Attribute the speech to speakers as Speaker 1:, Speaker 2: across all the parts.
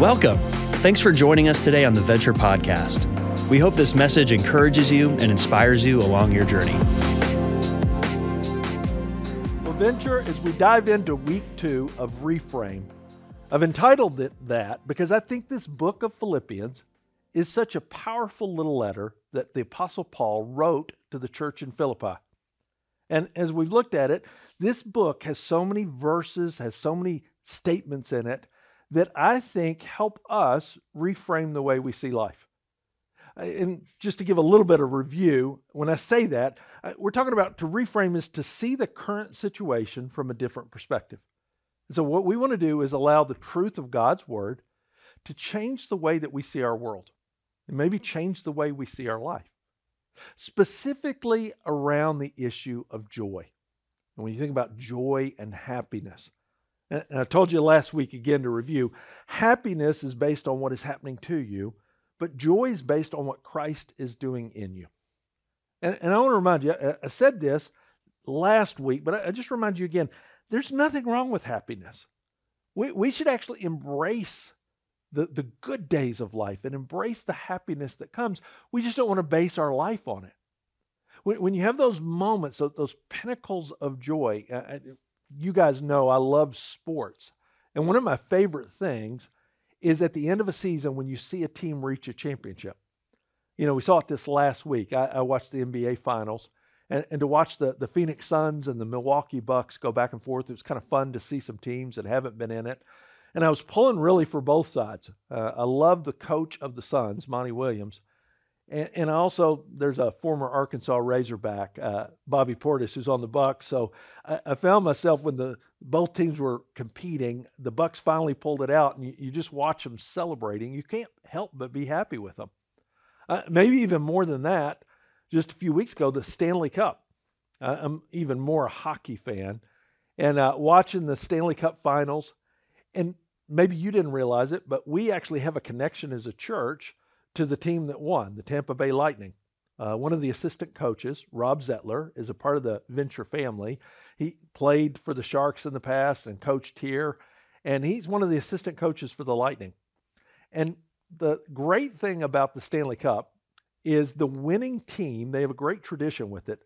Speaker 1: Welcome. Thanks for joining us today on the Venture Podcast. We hope this message encourages you and inspires you along your journey.
Speaker 2: Well, Venture, as we dive into week two of Reframe, I've entitled it that because I think this book of Philippians is such a powerful little letter that the Apostle Paul wrote to the church in Philippi. And as we've looked at it, this book has so many verses, has so many statements in it that I think help us reframe the way we see life. And just to give a little bit of review, when I say that, we're talking about to reframe is to see the current situation from a different perspective. And so, what we want to do is allow the truth of God's word to change the way that we see our world and maybe change the way we see our life, specifically around the issue of joy. And when you think about joy and happiness, and I told you last week again to review, happiness is based on what is happening to you, but joy is based on what Christ is doing in you. And, and I want to remind you, I, said this last week, but I, just remind you again there's nothing wrong with happiness. We, we should actually embrace the, the good days of life and embrace the happiness that comes. We just don't want to base our life on it. When, when you have those moments, those pinnacles of joy, uh, you guys know I love sports. And one of my favorite things is at the end of a season when you see a team reach a championship. You know, we saw it this last week. I, I watched the NBA finals. And, and, to watch the, the Phoenix Suns and the Milwaukee Bucks go back and forth, it was kind of fun to see some teams that haven't been in it. And I was pulling really for both sides. Uh, I love the coach of the Suns, Monty Williams. And, and also, there's a former Arkansas Razorback, uh, Bobby Portis, who's on the Bucks. So I, I, found myself when the both teams were competing, the Bucks finally pulled it out, and you, you just watch them celebrating. You can't help but be happy with them. Uh, maybe even more than that. Just a few weeks ago, the Stanley Cup. Uh, I'm even more a hockey fan, and uh, watching the Stanley Cup Finals, and maybe you didn't realize it, but we actually have a connection as a church to the team that won, the Tampa Bay Lightning. Uh, one of the assistant coaches, Rob Zettler, is a part of the Venture family. He played for the Sharks in the past and coached here, and he's one of the assistant coaches for the Lightning. And the great thing about the Stanley Cup is the winning team, they have a great tradition with it.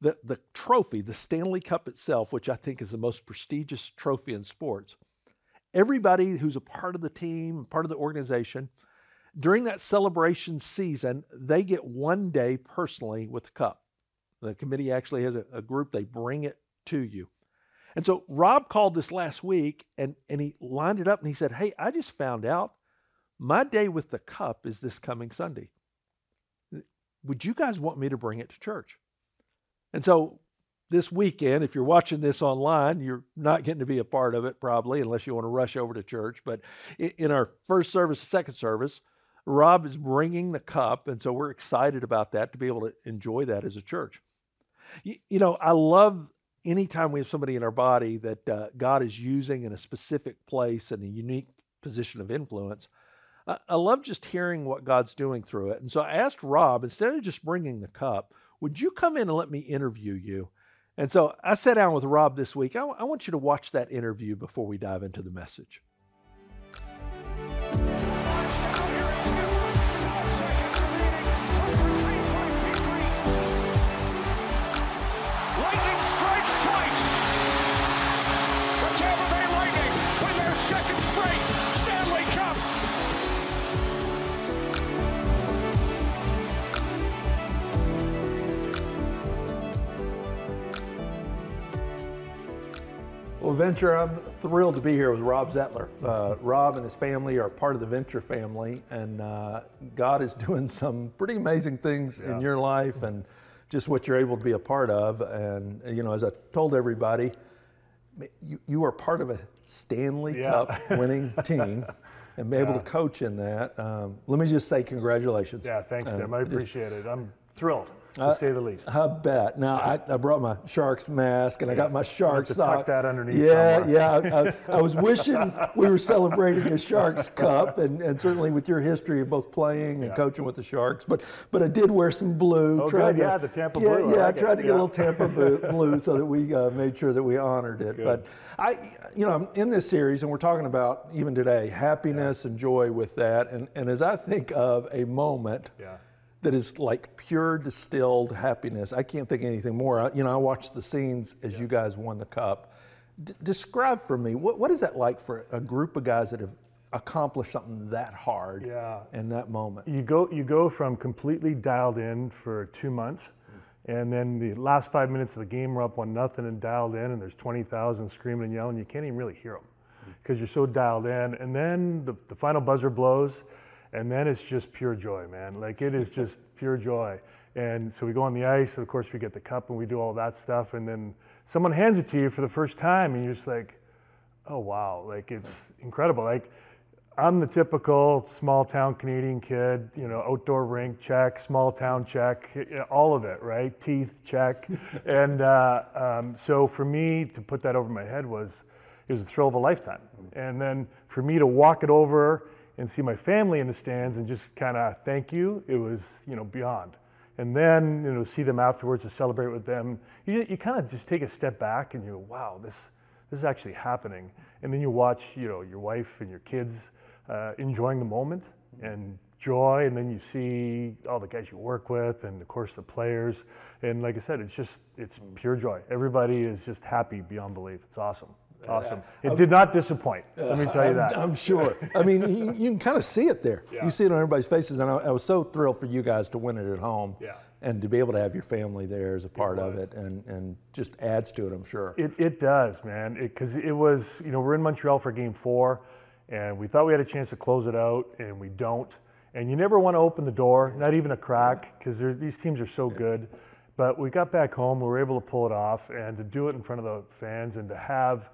Speaker 2: The, the trophy, the Stanley Cup itself, which I think is the most prestigious trophy in sports, everybody who's a part of the team, part of the organization, during that celebration season, they get one day personally with the cup. The committee actually has a, a group, they bring it to you. And so Rob called this last week and, and he lined it up and he said, Hey, I just found out my day with the cup is this coming Sunday. Would you guys want me to bring it to church? And so this weekend, if you're watching this online, you're not getting to be a part of it probably, unless you want to rush over to church. But in our first service, second service, Rob is bringing the cup, and so we're excited about that to be able to enjoy that as a church. You, you know, I love anytime we have somebody in our body that uh, God is using in a specific place and a unique position of influence. I, I love just hearing what God's doing through it. And so I asked Rob, instead of just bringing the cup, would you come in and let me interview you? And so I sat down with Rob this week. I want you to watch that interview before we dive into the message. Venture, I'm thrilled to be here with Rob Zettler. Uh, Rob and his family are part of the Venture family, and uh, God is doing some pretty amazing things yeah. in your life and just what you're able to be a part of. And, you know, as I told everybody, you, you are part of a Stanley yeah. Cup winning team and be able yeah. to coach in that. Um, let me just say congratulations.
Speaker 3: Yeah, thanks, Tim. I appreciate just, it. I'm thrilled. To uh, say the least.
Speaker 2: I bet. Now I, I brought my Sharks mask and yeah. I got my Sharks
Speaker 3: to sock. Tuck that underneath.
Speaker 2: Yeah, somewhere. yeah. I, I, was wishing we were celebrating a Sharks Cup, and, and certainly with your history of both playing and yeah. coaching with the Sharks. But but I did wear some blue.
Speaker 3: Oh, good. To, yeah, the Tampa
Speaker 2: yeah,
Speaker 3: blue.
Speaker 2: Yeah, I, I tried to get a little Tampa blue so that we uh, made sure that we honored it. Good. But I, you know, in this series, and we're talking about even today happiness and joy with that. And and as I think of a moment.
Speaker 3: Yeah
Speaker 2: that is like pure distilled happiness. I can't think of anything more. I, you know, I watched the scenes as yeah. you guys won the cup. D- describe for me what, what is that like for a group of guys that have accomplished something that hard
Speaker 3: yeah.
Speaker 2: in that moment?
Speaker 3: You go you go from completely dialed in for two months, and then the last five minutes of the game, we're up one nothing and dialed in, and there's twenty thousand screaming and yelling. You can't even really hear them because you're so dialed in. And then the, the final buzzer blows and then it's just pure joy, man. Like it is just pure joy. And so we go on the ice, and of course we get the cup and we do all that stuff, and then someone hands it to you for the first time, and you're just like, oh wow, like it's incredible. Like I'm the typical small town Canadian kid, you know, outdoor rink check, small town check, all of it, right? Teeth check, and uh, um, so for me to put that over my head was it was a thrill of a lifetime. And then for me to walk it over and see my family in the stands and just kind of thank you, it was, you know, beyond. And then, you know, see them afterwards to celebrate with them. You, you kind of just take a step back and you go, wow, this, this is actually happening. And then you watch, you know, your wife and your kids uh, enjoying the moment and joy. And then you see all the guys you work with and of course the players. And like I said, it's just, it's pure joy. Everybody is just happy beyond belief. It's awesome. Awesome. It did not disappoint. Let me tell you that.
Speaker 2: I'm, I'm sure. I mean, you, you, can kind of see it there. Yeah. You see it on everybody's faces, and I, I, was so thrilled for you guys to win it at home.
Speaker 3: Yeah.
Speaker 2: And to be able to have your family there as a part it of it, and, and just adds to it, I'm sure.
Speaker 3: It, it does, man. Because it, it was, you know, we're in Montreal for Game Four, and we thought we had a chance to close it out, and we don't. And you never want to open the door, not even a crack, because these teams are so good. But we got back home, we were able to pull it off, and to do it in front of the fans, and to have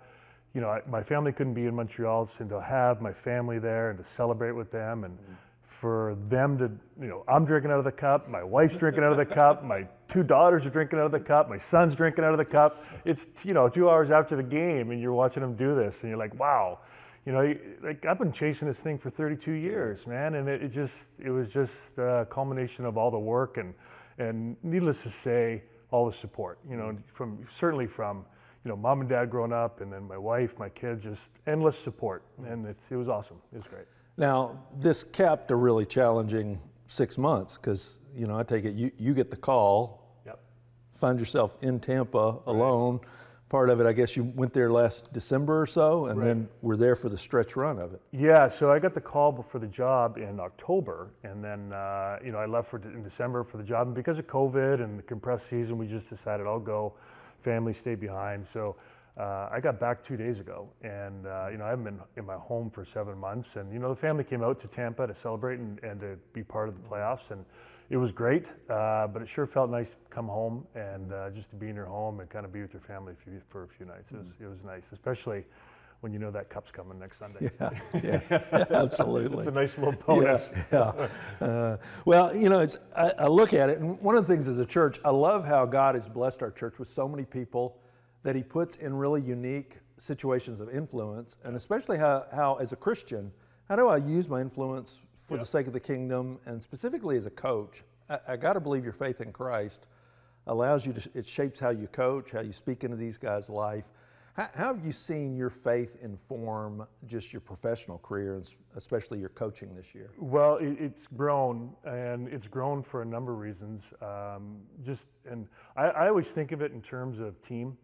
Speaker 3: you know, my family couldn't be in Montreal, so to have my family there and to celebrate with them and mm-hmm. for them to, you know, I'm drinking out of the cup, my wife's drinking out of the cup, my two daughters are drinking out of the cup, my son's drinking out of the cup. It's, you know, two hours after the game and you're watching them do this and you're like, wow. You know, like I've been chasing this thing for 32 years, man, and it, it just, it was just a culmination of all the work and, and needless to say, all the support, you know, from certainly from you know, mom and dad growing up, and then my wife, my kids, just endless support, and it was awesome. It was great.
Speaker 2: Now, this kept a really challenging six months because you know I take it you you get the call,
Speaker 3: yep.
Speaker 2: find yourself in Tampa alone. Right. Part of it, I guess, you went there last December or so, and right. then we're there for the stretch run of it.
Speaker 3: Yeah, so I got the call for the job in October, and then uh, you know I left for in December for the job, and because of COVID and the compressed season, we just decided I'll go family stayed behind. So uh, I got back two days ago, and uh, you know I haven't been in my home for seven months. And you know the family came out to Tampa to celebrate and, and to be part of the playoffs, and it was great. Uh, but it sure felt nice to come home and uh, just to be in your home and kind of be with your family for, for a few nights. It was, mm. it was nice, especially when you know that cup's coming next Sunday.
Speaker 2: Yeah, yeah, absolutely.
Speaker 3: it's a nice little bonus.
Speaker 2: Yeah. yeah. Uh, well, you know, it's, I, I, look at it, and one of the things as a church, I love how God has blessed our church with so many people that He puts in really unique situations of influence, and especially how, how as a Christian, how do I use my influence for yeah. the sake of the kingdom, and specifically as a coach? I, I got to believe your faith in Christ allows you to, it shapes how you coach, how you speak into these guys' life. How, how, have you seen your faith inform just your professional career, and especially your coaching this year?
Speaker 3: Well, it, it's grown, and it's grown for a number of reasons. Um, just and I, I, always think of it in terms of team.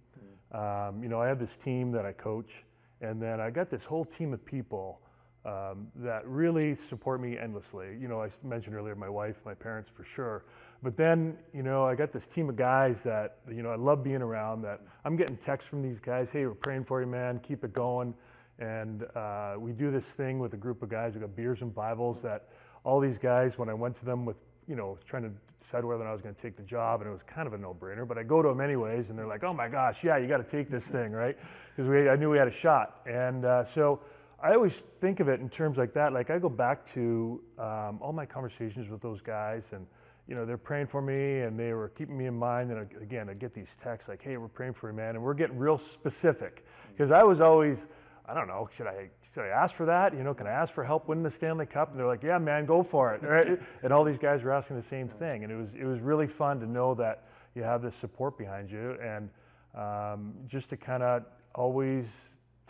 Speaker 3: Mm. Um, you know, I have this team that I coach, and then I got this whole team of people um, that really support me endlessly. You know, I mentioned earlier my wife, my parents for sure. But then, you know, I got this team of guys that, you know, I love being around that I'm getting texts from these guys, hey, we're praying for you, man, keep it going. And uh, we do this thing with a group of guys, we got beers and Bibles that all these guys, when I went to them with, you know, trying to decide whether I was going to take the job, and it was kind of a no-brainer, but I go to them anyways, and they're like, oh my gosh, yeah, you got to take this thing, right? Because I knew we had a shot. And uh, so, I always think of it in terms like that. Like I go back to um, all my conversations with those guys, and you know, they're praying for me and they were keeping me in mind. And again, I get these texts like, hey, we're praying for you, man. And we're getting real specific because I was always, I don't know, should I should I ask for that? You know, can I ask for help winning the Stanley Cup? And they're like, yeah, man, go for it. Right? and all these guys were asking the same thing. And it was, it was really fun to know that you have this support behind you and um, just to kind of always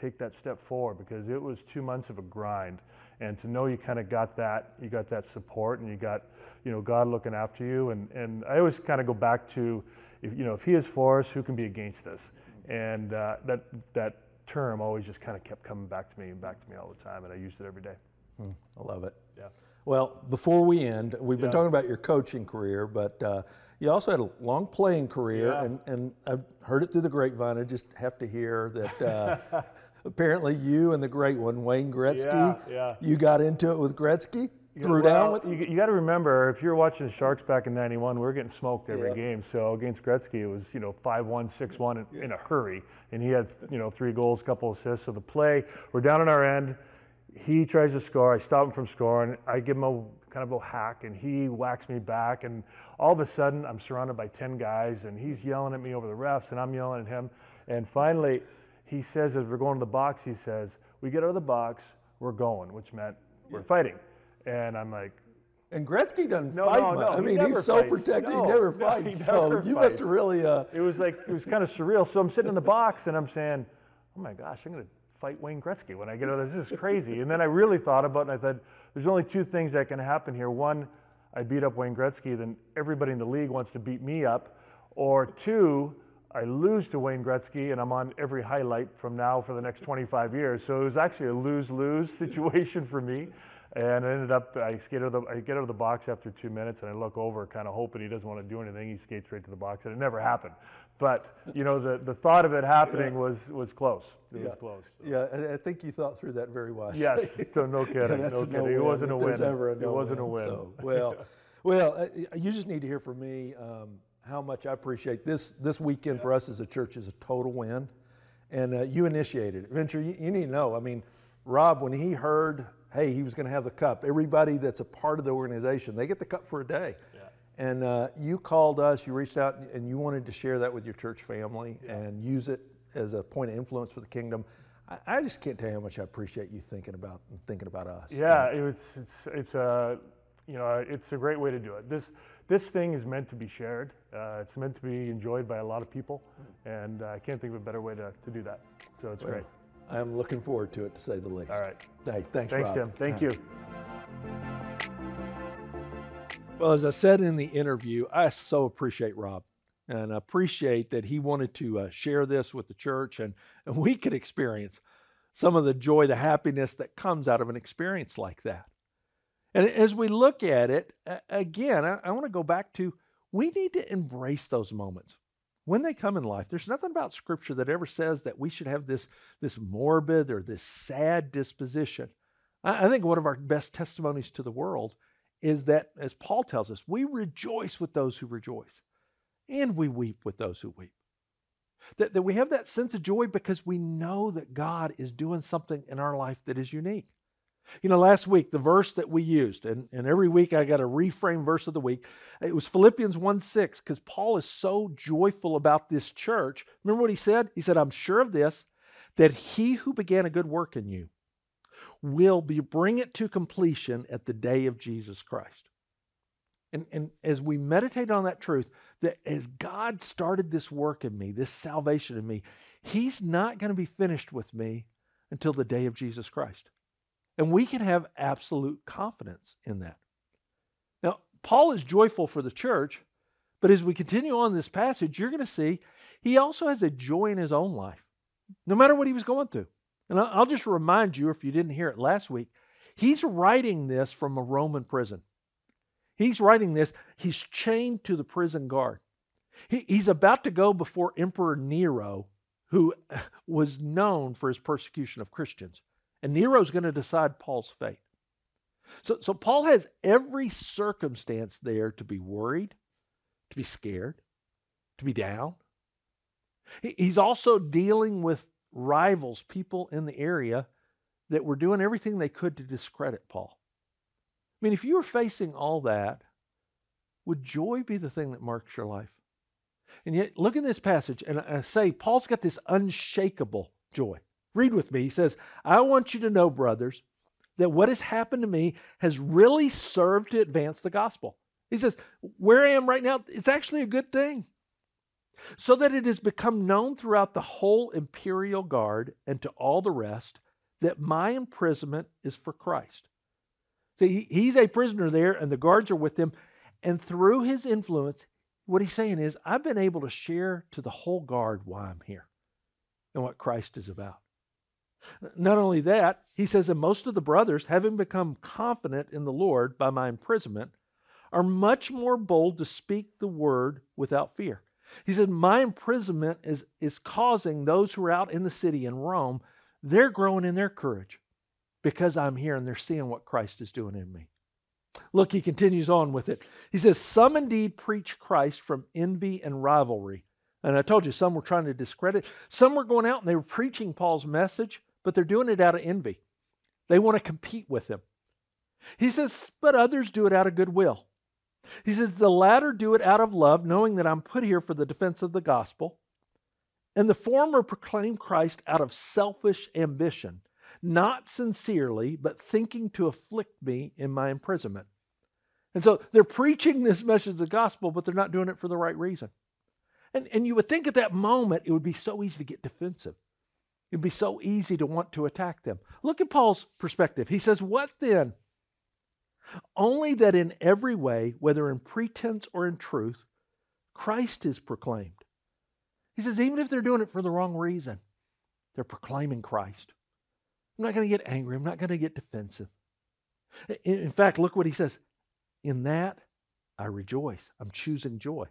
Speaker 3: take that step forward because it was two months of a grind. And to know you kind of got that, you got that support and you got, you know, God looking after you. And, and I always kind of go back to, if, you know, if he is for us, who can be against us? And uh, that, that term always just kind of kept coming back to me and back to me all the time, and I used it every day.
Speaker 4: Hmm, I love it.
Speaker 3: Yeah.
Speaker 4: Well, before we end, we've been
Speaker 3: Yeah.
Speaker 4: talking about your coaching career, but uh, you also had a long playing career,
Speaker 3: Yeah.
Speaker 4: and, and I've heard it through the grapevine. I just have to hear that uh, apparently you and the great one, Wayne Gretzky,
Speaker 3: Yeah, yeah.
Speaker 4: you got into it with Gretzky,
Speaker 3: You
Speaker 4: threw down with
Speaker 3: you, you got to remember if you're watching the Sharks back in '91, we were getting smoked every game. So against Gretzky, it was you know five-one, six-one in, in a hurry, and he had you know three goals, couple assists. So the play, we're down on our end. He tries to score. I stop him from scoring. I give him a kind of a hack, and he whacks me back. And all of a sudden, I'm surrounded by ten guys, and he's yelling at me over the refs, and I'm yelling at him. And finally, he says, as we're going to the box, he says, "We get out of the box, we're going," which meant we're fighting. And I'm like,
Speaker 4: And Gretzky doesn't
Speaker 3: No,
Speaker 4: fight
Speaker 3: no,
Speaker 4: much.
Speaker 3: no,
Speaker 4: I mean, he's so
Speaker 3: fights.
Speaker 4: protected,
Speaker 3: No,
Speaker 4: he never
Speaker 3: no, he
Speaker 4: fights. so
Speaker 3: never
Speaker 4: you must have really. Uh,
Speaker 3: it was like it was kind of surreal. So I'm sitting in the box and I'm saying, "Oh my gosh, I'm going to fight Wayne Gretzky when I get out this. Is crazy." and then I really thought about it and I thought, "There's only two things that can happen here. One, I beat up Wayne Gretzky, then everybody in the league wants to beat me up, or two, I lose to Wayne Gretzky and I'm on every highlight from now for the next 25 years. So it was actually a lose-lose situation for me. And I ended up, I, skate out of the, I get out of the box after two minutes and I look over kind of hoping he doesn't want to do anything. He skates right to the box and it never happened. But, you know, the, the thought of it happening was, was close. It was close.
Speaker 4: yeah, I- think you thought through that very wisely.
Speaker 3: Yes, so no kidding, no kidding. It
Speaker 4: no-win,
Speaker 3: wasn't a win.
Speaker 4: ever a
Speaker 3: It wasn't a
Speaker 4: no-win. So, well, well, uh, you just need to hear from me um, how much I appreciate this. This weekend for us as a church is a total win, and uh, you initiated it. Venture, you, you need to know. I mean, Rob, when he heard, hey, he was going to have the cup, everybody that's a part of the organization, they get the cup for a day. And uh, you called us, you reached out, and you wanted to share that with your church family and use it as a point of influence for the kingdom. I, I just can't tell you how much I appreciate you thinking about thinking about us.
Speaker 3: Yeah, it was, it's, it's a, you know, it's a great way to do it. This, this thing is meant to be shared. Uh, it's meant to be enjoyed by a lot of people, and uh, I can't think of a better way to, to do that. So it's great.
Speaker 4: I'm looking forward to it, to say the least.
Speaker 3: All right.
Speaker 4: Hey, thanks,
Speaker 3: Thanks,
Speaker 4: Rob.
Speaker 3: Tim. Thank
Speaker 4: All
Speaker 3: you.
Speaker 2: Well, as I said in the interview, I so appreciate Rob and appreciate that he wanted to uh, share this with the church and, and we could experience some of the joy, the happiness that comes out of an experience like that. And as we look at it, again, I, I want to go back to we need to embrace those moments when they come in life. There's nothing about Scripture that ever says that we should have this, this morbid or this sad disposition. I, I think one of our best testimonies to the world is that, as Paul tells us, we rejoice with those who rejoice and we weep with those who weep. That, that we have that sense of joy because we know that God is doing something in our life that is unique. You know, last week, the verse that we used, and, and every week I got a reframe verse of the week, it was Philippians 1 6, because Paul is so joyful about this church. Remember what he said? He said, I'm sure of this, that he who began a good work in you will be bring it to completion at the day of Jesus Christ. And, and as we meditate on that truth, that as God started this work in me, this salvation in me, He's not going to be finished with me until the day of Jesus Christ. And we can have absolute confidence in that. Now, Paul is joyful for the church, but as we continue on this passage, you're going to see he also has a joy in his own life, no matter what he was going through. And I'll just remind you, if you didn't hear it last week, he's writing this from a Roman prison. He's writing this, he's chained to the prison guard. He, he's about to go before Emperor Nero, who was known for his persecution of Christians. And Nero's going to decide Paul's fate. So, so Paul has every circumstance there to be worried, to be scared, to be down. He- He's also dealing with rivals, people in the area that were doing everything they could to discredit Paul. I mean, if you were facing all that, would joy be the thing that marks your life? And yet, look in this passage, and I say, Paul's got this unshakable joy. Read with me. He says, I want you to know, brothers, that what has happened to me has really served to advance the gospel. He says, Where I am right now, it's actually a good thing. So that it has become known throughout the whole imperial guard and to all the rest that my imprisonment is for Christ. See, he's a prisoner there, and the guards are with him. And through his influence, what he's saying is, I've been able to share to the whole guard why I'm here and what Christ is about. Not only that, he says that most of the brothers, having become confident in the Lord by my imprisonment, are much more bold to speak the word without fear. He said, My imprisonment is, is causing those who are out in the city in Rome, they're growing in their courage because I'm here and they're seeing what Christ is doing in me. Look, he continues on with it. He says, Some indeed preach Christ from envy and rivalry. And I told you, some were trying to discredit. Some were going out and they were preaching Paul's message, but they're doing it out of envy. They want to compete with him. He says, But others do it out of goodwill. He says, The latter do it out of love, knowing that I'm put here for the defense of the gospel. And the former proclaim Christ out of selfish ambition, not sincerely, but thinking to afflict me in my imprisonment. And so they're preaching this message of the gospel, but they're not doing it for the right reason. And, and you would think at that moment it would be so easy to get defensive. It'd be so easy to want to attack them. Look at Paul's perspective. He says, What then? Only that in every way, whether in pretense or in truth, Christ is proclaimed. He says, even if they're doing it for the wrong reason, they're proclaiming Christ. I'm not going to get angry. I'm not going to get defensive. In fact, look what he says. In that, I rejoice. I'm choosing joy.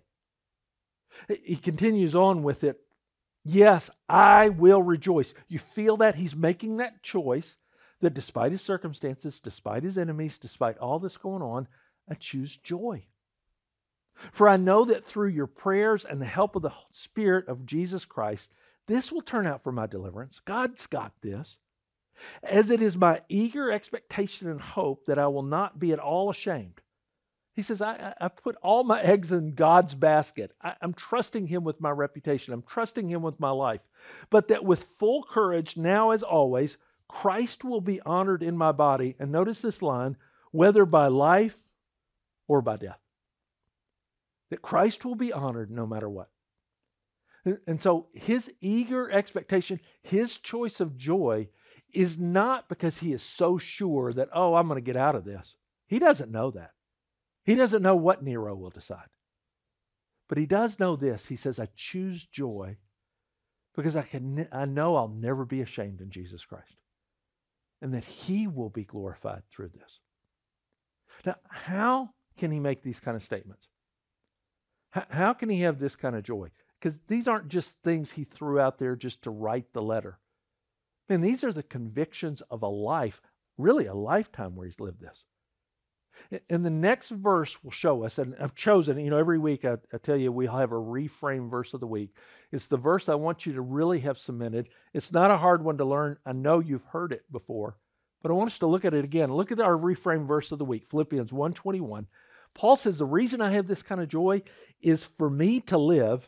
Speaker 2: He continues on with it. Yes, I will rejoice. You feel that? He's making that choice that despite his circumstances, despite his enemies, despite all that's going on, I choose joy. For I know that through your prayers and the help of the Spirit of Jesus Christ, this will turn out for my deliverance. God's got this. As it is my eager expectation and hope that I will not be at all ashamed. He says, I, I put all my eggs in God's basket. I, I'm trusting Him with my reputation. I'm trusting Him with my life. But that with full courage, now as always, Christ will be honored in my body. And notice this line whether by life or by death. That Christ will be honored no matter what. And so his eager expectation, his choice of joy, is not because he is so sure that, oh, I'm going to get out of this. He doesn't know that. He doesn't know what Nero will decide. But he does know this. He says, I choose joy because I, can, I know I'll never be ashamed in Jesus Christ and that he will be glorified through this. Now, how can he make these kind of statements? How can he have this kind of joy? Because these aren't just things he threw out there just to write the letter. Man, these are the convictions of a life, really a lifetime where he's lived this. And the next verse will show us, and I've chosen, you know, every week I, I, tell you we'll have a reframe verse of the week. It's the verse I want you to really have cemented. It's not a hard one to learn. I know you've heard it before, but I want us to look at it again. Look at our reframe verse of the week, Philippians 121. Paul says, The reason I have this kind of joy is for me to live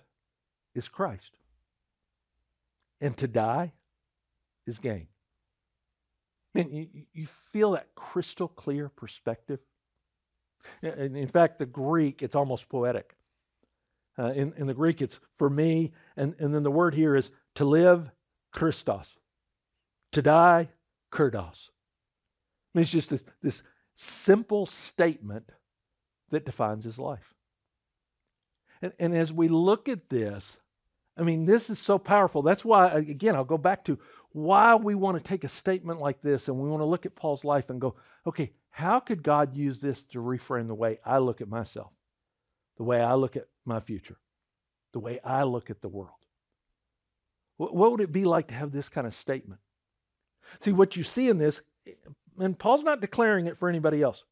Speaker 2: is Christ, and to die is gain. And you, you feel that crystal clear perspective? In fact, the Greek, it's almost poetic. Uh, in, in the Greek, it's for me, and, and then the word here is to live, Christos. To die, kerdos. I mean, it's just this, this simple statement that defines his life. And, and as we look at this, I mean, this is so powerful. That's why, again, I'll go back to why we want to take a statement like this and we want to look at Paul's life and go, okay, how could God use this to reframe the way I look at myself, the way I look at my future, the way I look at the world? What would it be like to have this kind of statement? See, what you see in this, and Paul's not declaring it for anybody else.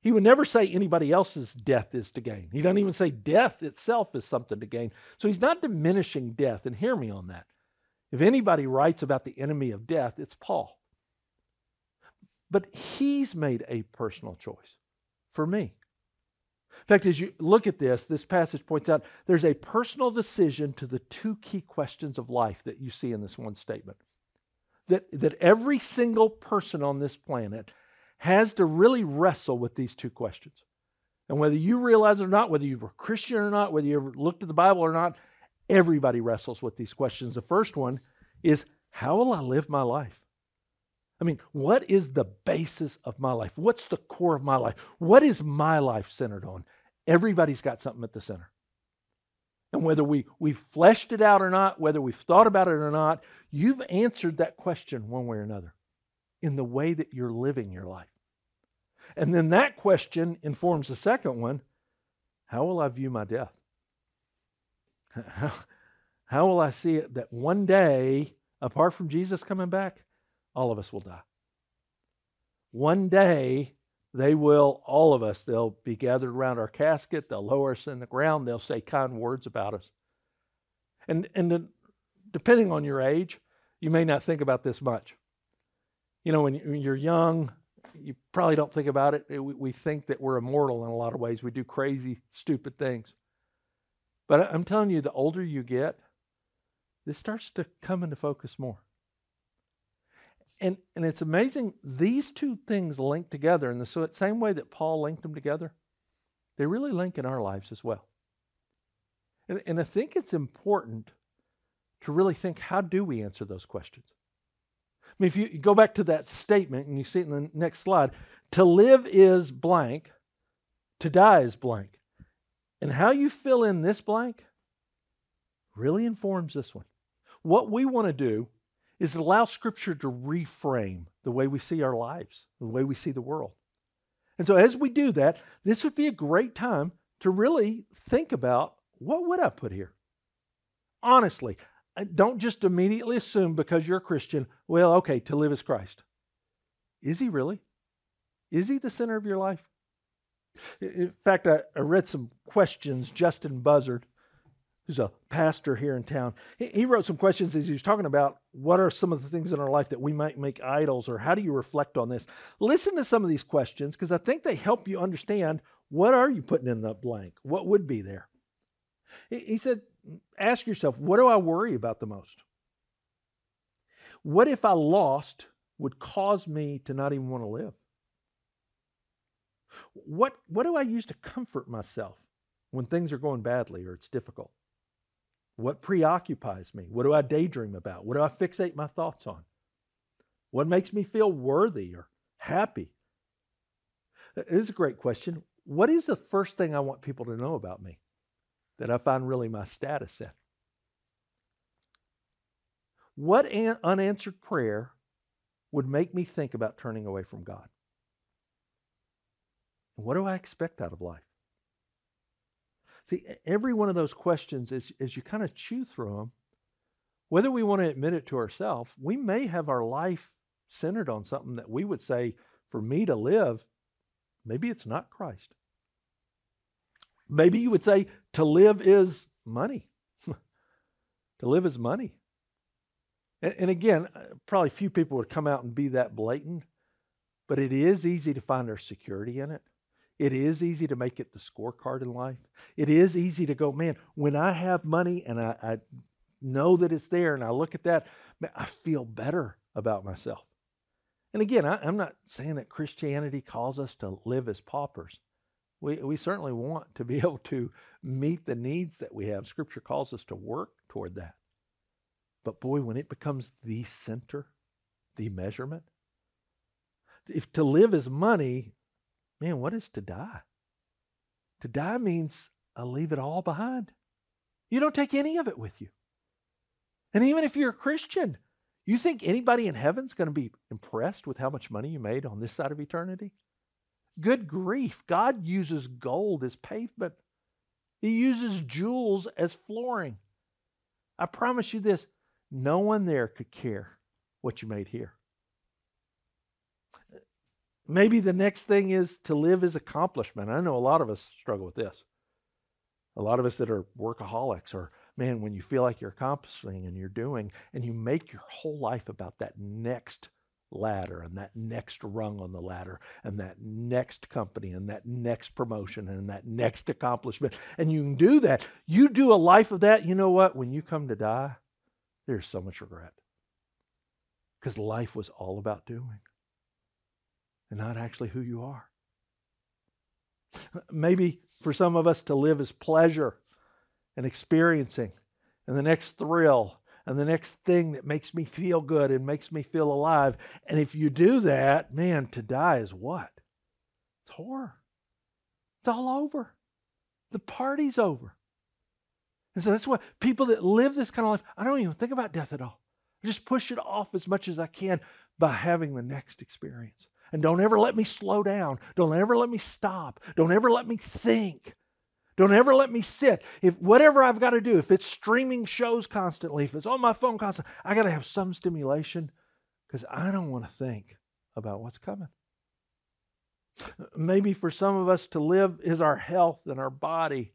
Speaker 2: He would never say anybody else's death is to gain. He doesn't even say death itself is something to gain. So he's not diminishing death, and hear me on that. If anybody writes about the enemy of death, it's Paul. But he's made a personal choice for me. In fact, as you look at this, this passage points out there's a personal decision to the two key questions of life that you see in this one statement. That, that every single person on this planet has to really wrestle with these two questions. And whether you realize it or not, whether you're a Christian or not, whether you ever looked at the Bible or not, everybody wrestles with these questions. The first one is how will I live my life? I mean, what is the basis of my life? What's the core of my life? What is my life centered on? Everybody's got something at the center. And whether we, we've fleshed it out or not, whether we've thought about it or not, you've answered that question one way or another in the way that you're living your life. And then that question informs the second one how will I view my death? How, how will I see it that one day, apart from Jesus coming back, all of us will die? One day, they will, all of us, they'll be gathered around our casket, they'll lower us in the ground, they'll say kind words about us. And, and the, depending on your age, you may not think about this much. You know, when you're young, you probably don't think about it. We think that we're immortal in a lot of ways. We do crazy, stupid things. But I'm telling you, the older you get, this starts to come into focus more. And, and it's amazing, these two things link together in the same way that Paul linked them together. They really link in our lives as well. And, and I think it's important to really think how do we answer those questions? I mean, if you go back to that statement and you see it in the next slide, to live is blank, to die is blank. And how you fill in this blank really informs this one. What we want to do is allow Scripture to reframe the way we see our lives, the way we see the world. And so, as we do that, this would be a great time to really think about what would I put here? Honestly, uh, don't just immediately assume because you're a Christian, well, okay, to live as Christ. Is he really? Is he the center of your life? In fact, I, I read some questions. Justin Buzzard, who's a pastor here in town, he, he wrote some questions as he was talking about what are some of the things in our life that we might make idols, or how do you reflect on this? Listen to some of these questions because I think they help you understand what are you putting in the blank? What would be there? He, he said, ask yourself, what do I worry about the most? What if I lost would cause me to not even want to live? What, what do I use to comfort myself when things are going badly or it's difficult? What preoccupies me? What do I daydream about? What do I fixate my thoughts on? What makes me feel worthy or happy? Uh, it is a great question. What is the first thing I want people to know about me that I find really my status in? What an unanswered prayer would make me think about turning away from God? What do I expect out of life? See, every one of those questions, as, as you kind of chew through them, whether we want to admit it to ourselves, we may have our life centered on something that we would say, for me to live, maybe it's not Christ. Maybe you would say, to live is money. to live is money. And, and again, uh, probably few people would come out and be that blatant, but it is easy to find our security in it. It is easy to make it the scorecard in life. It is easy to go, man, when I have money and I, I know that it's there and I look at that, man, I feel better about myself. And again, I, am not saying that Christianity calls us to live as paupers. We, we certainly want to be able to meet the needs that we have. Scripture calls us to work toward that. But boy, when it becomes the center, the measurement, if to live is money, Man, what is to die? To die means I leave it all behind. You don't take any of it with you. And even if you're a Christian, you think anybody in heaven's going to be impressed with how much money you made on this side of eternity? Good grief. God uses gold as pavement, He uses jewels as flooring. I promise you this no one there could care what you made here. Maybe the next thing is to live as accomplishment. I know a lot of us struggle with this. A lot of us that are workaholics or, man, when you feel like you're accomplishing and you're doing, and you make your whole life about that next ladder and that next rung on the ladder and that next company and that next promotion and that next accomplishment. And you can do that. You do a life of that, you know what? When you come to die, there's so much regret. Because life was all about doing and not actually who you are. Maybe for some of us to live is pleasure and experiencing and the next thrill and the next thing that makes me feel good and makes me feel alive. And if you do that, man, to die is what? It's horror. It's all over. The party's over. And so that's why people that live this kind of life, I don't even think about death at all. I just push it off as much as I can by having the next experience. And don't ever let me slow down. Don't ever let me stop. Don't ever let me think. Don't ever let me sit. If whatever I've got to do, if it's streaming shows constantly, if it's on my phone constantly, I got to have some stimulation because I don't want to think about what's coming. Maybe for some of us to live is our health and our body,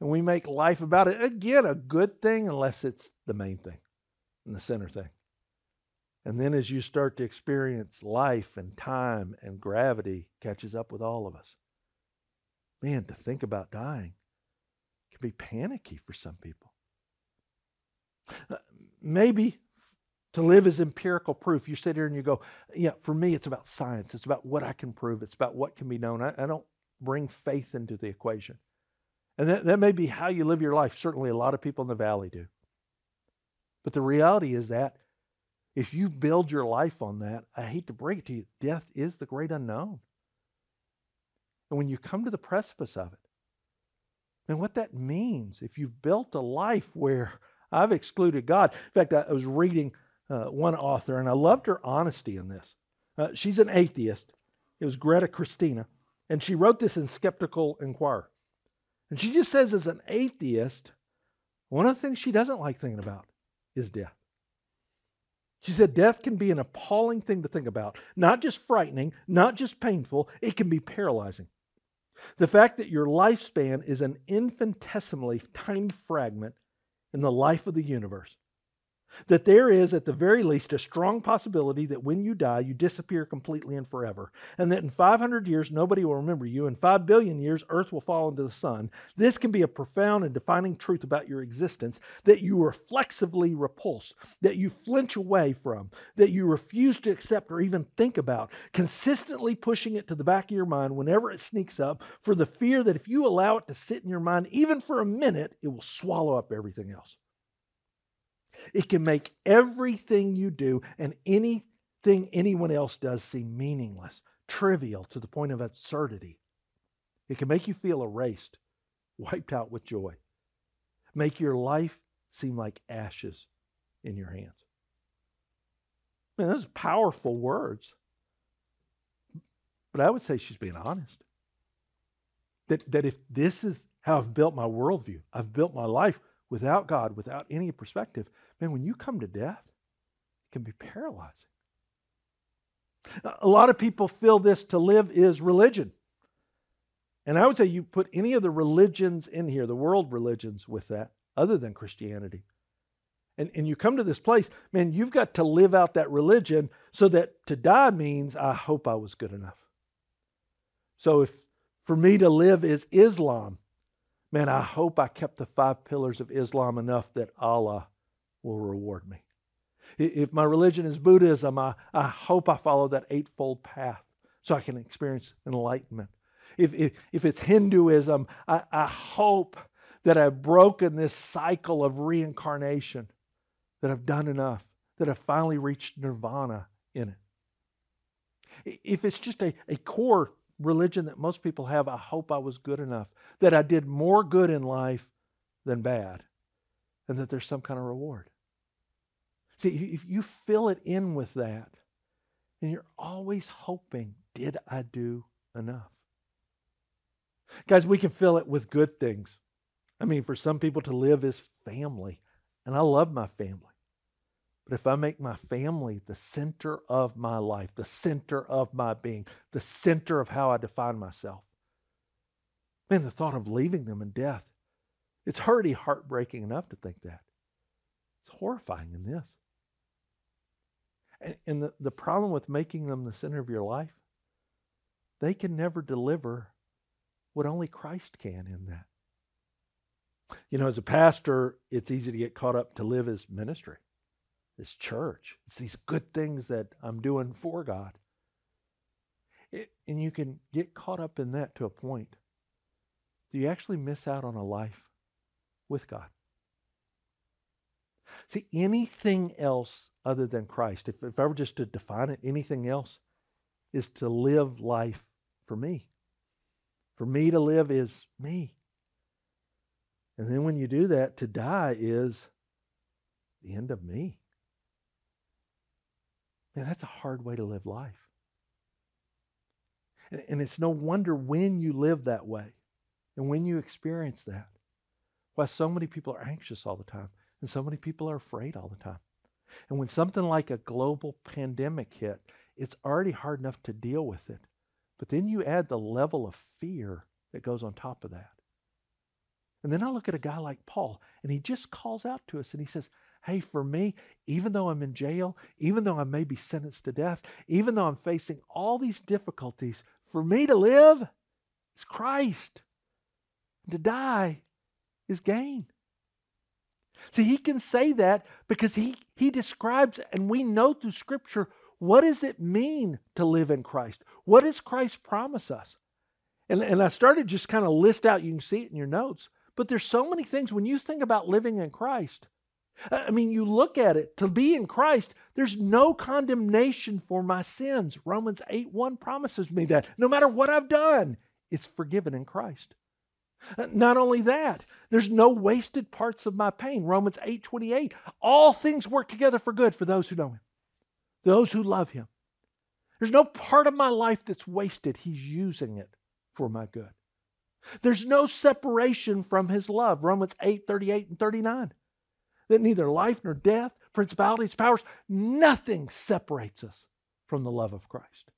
Speaker 2: and we make life about it. Again, a good thing unless it's the main thing and the center thing. And then as you start to experience life and time and gravity catches up with all of us. Man, to think about dying can be panicky for some people. Uh, maybe to live is empirical proof. You sit here and you go, yeah, for me, it's about science. It's about what I can prove. It's about what can be known. I, I don't bring faith into the equation. And that, that may be how you live your life. Certainly, a lot of people in the valley do. But the reality is that if you build your life on that, I hate to break it to you, death is the great unknown. And when you come to the precipice of it, and what that means, if you've built a life where I've excluded God. In fact, I was reading uh, one author, and I loved her honesty in this. Uh, she's an atheist. It was Greta Christina, and she wrote this in Skeptical Inquirer. And she just says, as an atheist, one of the things she doesn't like thinking about is death. She said death can be an appalling thing to think about, not just frightening, not just painful, it can be paralyzing. The fact that your lifespan is an infinitesimally tiny fragment in the life of the universe that there is, at the very least, a strong possibility that when you die, you disappear completely and forever, and that in 500 years, nobody will remember you. In 5 billion years, Earth will fall into the sun. This can be a profound and defining truth about your existence that you reflexively repulse, that you flinch away from, that you refuse to accept or even think about, consistently pushing it to the back of your mind whenever it sneaks up, for the fear that if you allow it to sit in your mind even for a minute, it will swallow up everything else. It can make everything you do and anything anyone else does seem meaningless, trivial to the point of absurdity. It can make you feel erased, wiped out with joy, make your life seem like ashes in your hands. Man, those are powerful words. But I would say she's being honest. That, that if this is how I've built my worldview, I've built my life without God, without any perspective, man, when you come to death, it can be paralyzing. A lot of people feel this to live is religion. And I would say you put any of the religions in here, the world religions, with that, other than Christianity. And, and you come to this place, man, you've got to live out that religion so that to die means I hope I was good enough. So if for me to live is Islam, man, I hope I kept the five pillars of Islam enough that Allah will reward me. If my religion is Buddhism, I, I hope I follow that eightfold path so I can experience enlightenment. If, if, if it's Hinduism, I, I hope that I've broken this cycle of reincarnation, that I've done enough, that I've finally reached nirvana in it. If it's just a, a core religion that most people have, I hope I was good enough, that I did more good in life than bad, and that there's some kind of reward. See, if you fill it in with that, and you're always hoping, did I do enough? Guys, we can fill it with good things. I mean, for some people to live is family, and I love my family. But if I make my family the center of my life, the center of my being, the center of how I define myself, man, the thought of leaving them in death, it's already heartbreaking enough to think that. It's horrifying in this. And, and the, the problem with making them the center of your life, they can never deliver what only Christ can in that. You know, as a pastor, it's easy to get caught up to live as ministry, as church. It's these good things that I'm doing for God. It, and you can get caught up in that to a point. You actually miss out on a life with God? See, anything else other than Christ, if, if I were just to define it, anything else is to live life for me. For me to live is me. And then when you do that, to die is the end of me. Man, that's a hard way to live life. And, and it's no wonder when you live that way and when you experience that, why so many people are anxious all the time and so many people are afraid all the time. And when something like a global pandemic hit, it's already hard enough to deal with it. But then you add the level of fear that goes on top of that. And then I look at a guy like Paul, and he just calls out to us and he says, Hey, for me, even though I'm in jail, even though I may be sentenced to death, even though I'm facing all these difficulties, for me to live is Christ. To die is gain. See, he can say that because he, he describes, and we know through Scripture, what does it mean to live in Christ? What does Christ promise us? And, and I started just kind of list out, you can see it in your notes, but there's so many things when you think about living in Christ. I mean, you look at it, to be in Christ, there's no condemnation for my sins. Romans 8 1 promises me that. No matter what I've done, it's forgiven in Christ. Not only that, there's no wasted parts of my pain. Romans 8 28. All things work together for good for those who know Him, those who love Him. There's no part of my life that's wasted. He's using it for my good. There's no separation from His love. Romans 8 38 and 39. That neither life nor death, principalities, powers, nothing separates us from the love of Christ.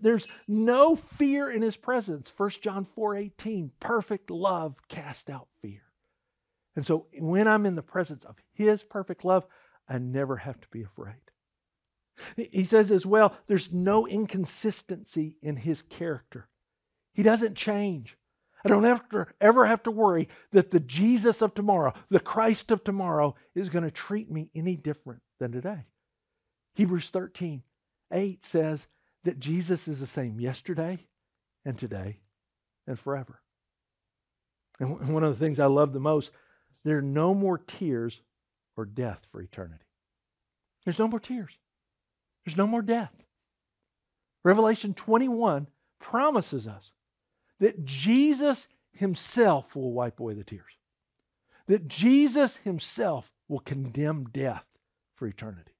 Speaker 2: There's no fear in his presence. 1 John 4 18, perfect love cast out fear. And so when I'm in the presence of his perfect love, I never have to be afraid. He says as well, there's no inconsistency in his character. He doesn't change. I don't have to, ever have to worry that the Jesus of tomorrow, the Christ of tomorrow, is going to treat me any different than today. Hebrews 13, 8 says, that Jesus is the same yesterday and today and forever. And one of the things I love the most, there are no more tears or death for eternity. There's no more tears. There's no more death. Revelation 21 promises us that Jesus himself will wipe away the tears. That Jesus himself will condemn death for eternity.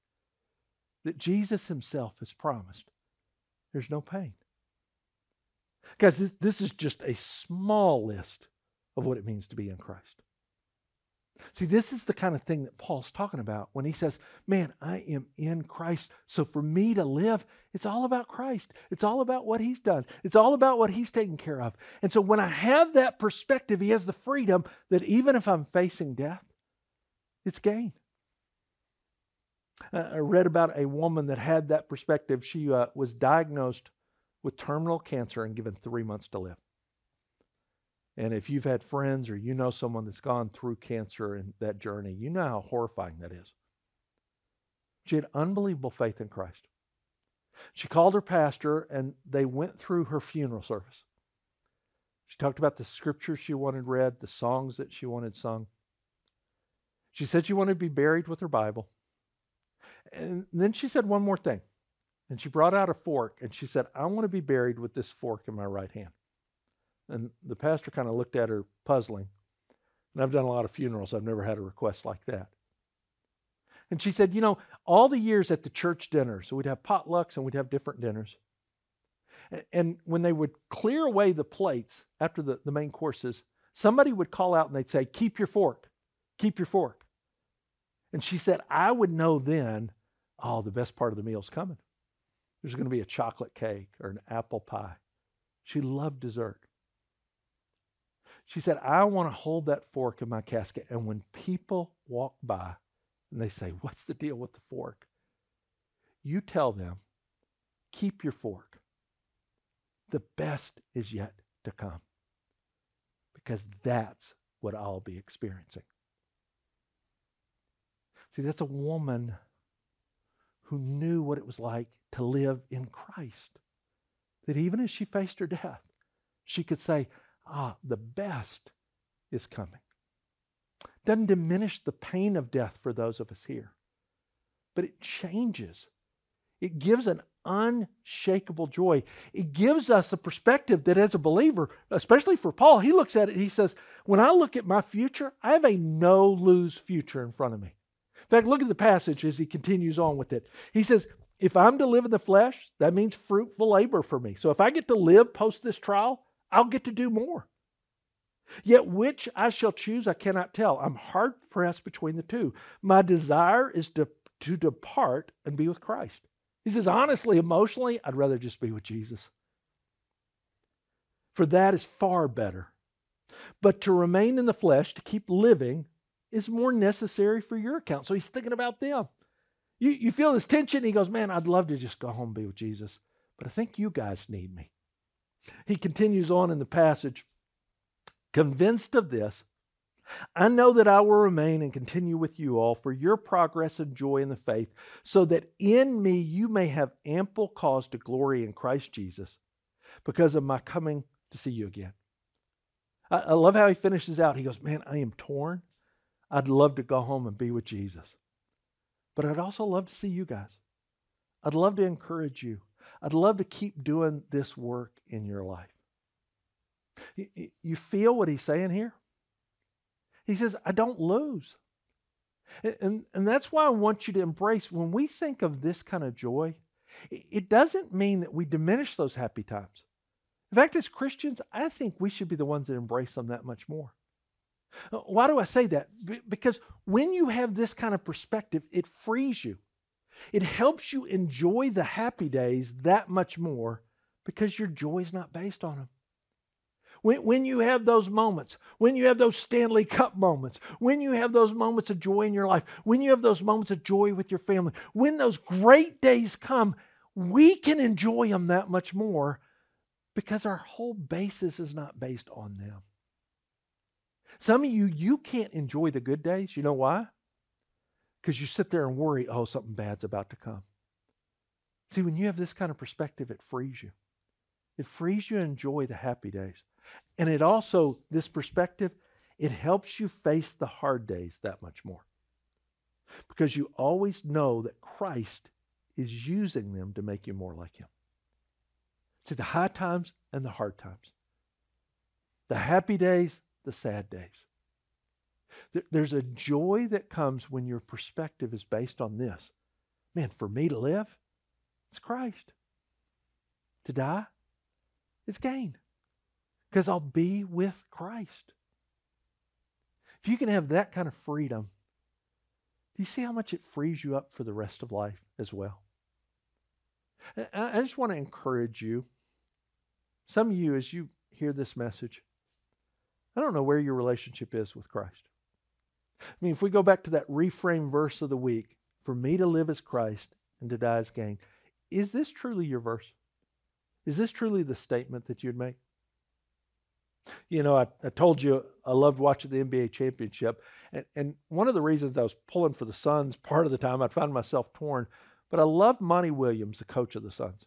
Speaker 2: That Jesus himself has promised there's no pain. Guys, this, this is just a small list of what it means to be in Christ. See, this is the kind of thing that Paul's talking about when he says, Man, I am in Christ. So for me to live, it's all about Christ. It's all about what he's done, it's all about what he's taken care of. And so when I have that perspective, he has the freedom that even if I'm facing death, it's gain. Uh, I read about a woman that had that perspective. She uh, was diagnosed with terminal cancer and given three months to live. And if you've had friends or you know someone that's gone through cancer and that journey, you know how horrifying that is. She had unbelievable faith in Christ. She called her pastor and they went through her funeral service. She talked about the scriptures she wanted read, the songs that she wanted sung. She said she wanted to be buried with her Bible. And then she said one more thing. And she brought out a fork and she said, I want to be buried with this fork in my right hand. And the pastor kind of looked at her puzzling. And I've done a lot of funerals, I've never had a request like that. And she said, You know, all the years at the church dinner, so we'd have potlucks and we'd have different dinners. And when they would clear away the plates after the, the main courses, somebody would call out and they'd say, Keep your fork, keep your fork. And she said, I would know then, oh, the best part of the meal's coming. There's going to be a chocolate cake or an apple pie. She loved dessert. She said, I want to hold that fork in my casket. And when people walk by and they say, What's the deal with the fork? you tell them, keep your fork. The best is yet to come. Because that's what I'll be experiencing. See, that's a woman who knew what it was like to live in Christ. That even as she faced her death, she could say, Ah, the best is coming. Doesn't diminish the pain of death for those of us here, but it changes. It gives an unshakable joy. It gives us a perspective that, as a believer, especially for Paul, he looks at it he says, When I look at my future, I have a no lose future in front of me. In fact, look at the passage as he continues on with it. He says, If I'm to live in the flesh, that means fruitful labor for me. So if I get to live post this trial, I'll get to do more. Yet which I shall choose, I cannot tell. I'm hard pressed between the two. My desire is to, to depart and be with Christ. He says, honestly, emotionally, I'd rather just be with Jesus. For that is far better. But to remain in the flesh, to keep living, is more necessary for your account. So he's thinking about them. You, you feel this tension. He goes, Man, I'd love to just go home and be with Jesus, but I think you guys need me. He continues on in the passage, convinced of this. I know that I will remain and continue with you all for your progress and joy in the faith, so that in me you may have ample cause to glory in Christ Jesus because of my coming to see you again. I, I love how he finishes out. He goes, Man, I am torn. I'd love to go home and be with Jesus. But I'd also love to see you guys. I'd love to encourage you. I'd love to keep doing this work in your life. You feel what he's saying here? He says, I don't lose. And, and that's why I want you to embrace when we think of this kind of joy, it doesn't mean that we diminish those happy times. In fact, as Christians, I think we should be the ones that embrace them that much more. Uh, why do I say that? Because when you have this kind of perspective, it frees you. It helps you enjoy the happy days that much more because your joy is not based on them. When, when you have those moments, when you have those Stanley Cup moments, when you have those moments of joy in your life, when you have those moments of joy with your family, when those great days come, we can enjoy them that much more because our whole basis is not based on them. Some of you, you can't enjoy the good days. You know why? Because you sit there and worry, oh, something bad's about to come. See, when you have this kind of perspective, it frees you. It frees you to enjoy the happy days. And it also, this perspective, it helps you face the hard days that much more. Because you always know that Christ is using them to make you more like Him. See, the high times and the hard times. The happy days, the sad days. There's a joy that comes when your perspective is based on this. Man, for me to live, it's Christ. To die, is gain because I'll be with Christ. If you can have that kind of freedom, do you see how much it frees you up for the rest of life as well? I just want to encourage you. Some of you, as you hear this message, I don't know where your relationship is with Christ. I mean, if we go back to that reframe verse of the week, for me to live as Christ and to die as gain, is this truly your verse? Is this truly the statement that you'd make? You know, I, I told you I loved watching the NBA championship. And, and one of the reasons I was pulling for the Suns part of the time, I'd find myself torn. But I loved Monty Williams, the coach of the Suns,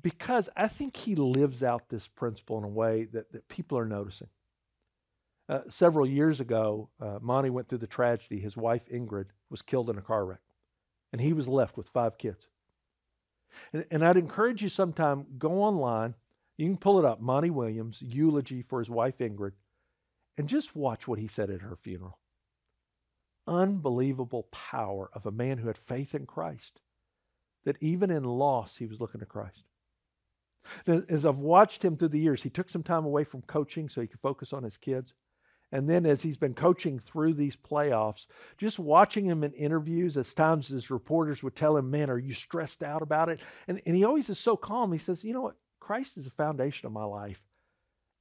Speaker 2: because I think he lives out this principle in a way that, that people are noticing. Uh, several years ago, uh, Monty went through the tragedy. His wife, Ingrid, was killed in a car wreck, and he was left with five kids. And, and I'd encourage you sometime, go online you can pull it up, Monty Williams' eulogy for his wife Ingrid, and just watch what he said at her funeral. Unbelievable power of a man who had faith in Christ, that even in loss, he was looking to Christ. As I've watched him through the years, he took some time away from coaching so he could focus on his kids. And then as he's been coaching through these playoffs, just watching him in interviews, as times his reporters would tell him, Man, are you stressed out about it? And, and he always is so calm. He says, You know what? Christ is the foundation of my life.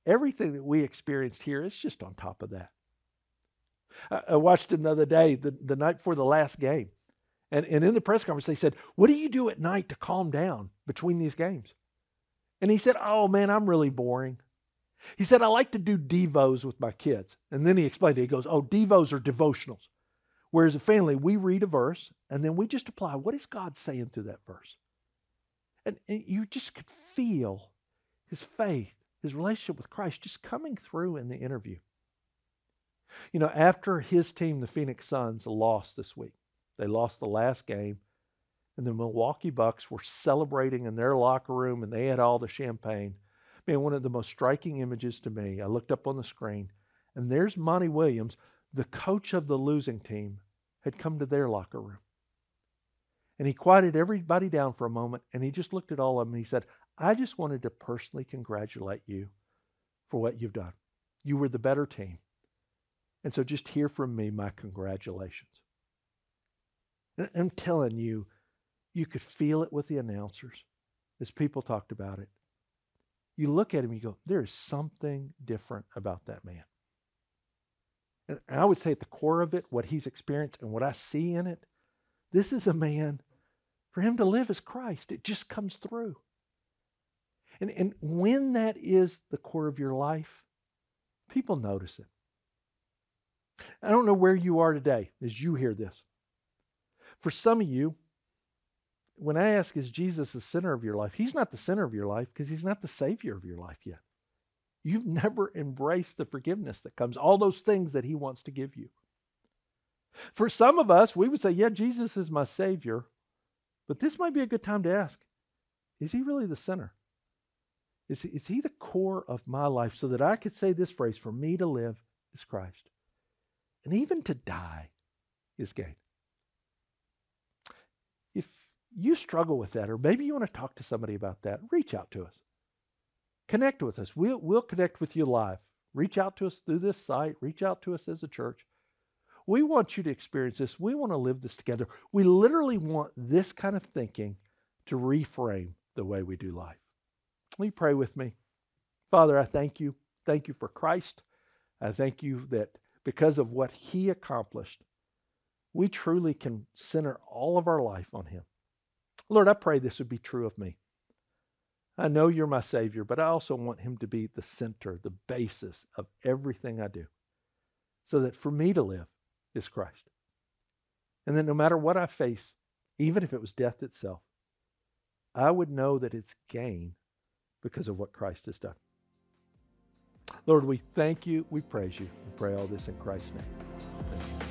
Speaker 2: Everything that we experienced here is just on top of that. I, watched him day, the, the night before the last game, And, and in the press conference, they said, What do you do at night to calm down between these games? And he said, Oh, man, I'm really boring. He said, I like to do devos with my kids. And then he explained it. He goes, Oh, devos are devotionals. Whereas a family, we read a verse and then we just apply what is God saying through that verse? And, and you just could feel his faith, his relationship with Christ just coming through in the interview. You know, after his team, the Phoenix Suns, lost this week, they lost the last game, and the Milwaukee Bucks were celebrating in their locker room and they had all the champagne. Man, one of the most striking images to me, I looked up on the screen, and there's Monty Williams, the coach of the losing team, had come to their locker room. And he quieted everybody down for a moment and he just looked at all of them and he said, I just wanted to personally congratulate you for what you've done. You were the better team. And so just hear from me my congratulations. I'm telling you, you could feel it with the announcers as people talked about it. You look at him, you go, there is something different about that man. And I would say at the core of it, what he's experienced and what I see in it, this is a man, for him to live as Christ. It just comes through. And, and when that is the core of your life, people notice it. I don't know where you are today as you hear this. For some of you, when I ask, is Jesus the center of your life? He's not the center of your life because he's not the savior of your life yet. You've never embraced the forgiveness that comes, all those things that he wants to give you. For some of us, we would say, yeah, Jesus is my savior, but this might be a good time to ask, is he really the center? Is, is he the core of my life so that I could say this phrase, for me to live is Christ? And even to die is gain. You struggle with that, or maybe you want to talk to somebody about that, reach out to us. Connect with us. We'll, we'll connect with you live. Reach out to us through this site, reach out to us as a church. We want you to experience this. We want to live this together. We literally want this kind of thinking to reframe the way we do life. Will you pray with me? Father, I thank you. Thank you for Christ. I thank you that because of what he accomplished, we truly can center all of our life on him. Lord, I pray this would be true of me. I know you're my Savior, but I also want him to be the center, the basis of everything I do. So that for me to live is Christ. And that no matter what I face, even if it was death itself, I would know that it's gain because of what Christ has done. Lord, we thank you, we praise you, and pray all this in Christ's name.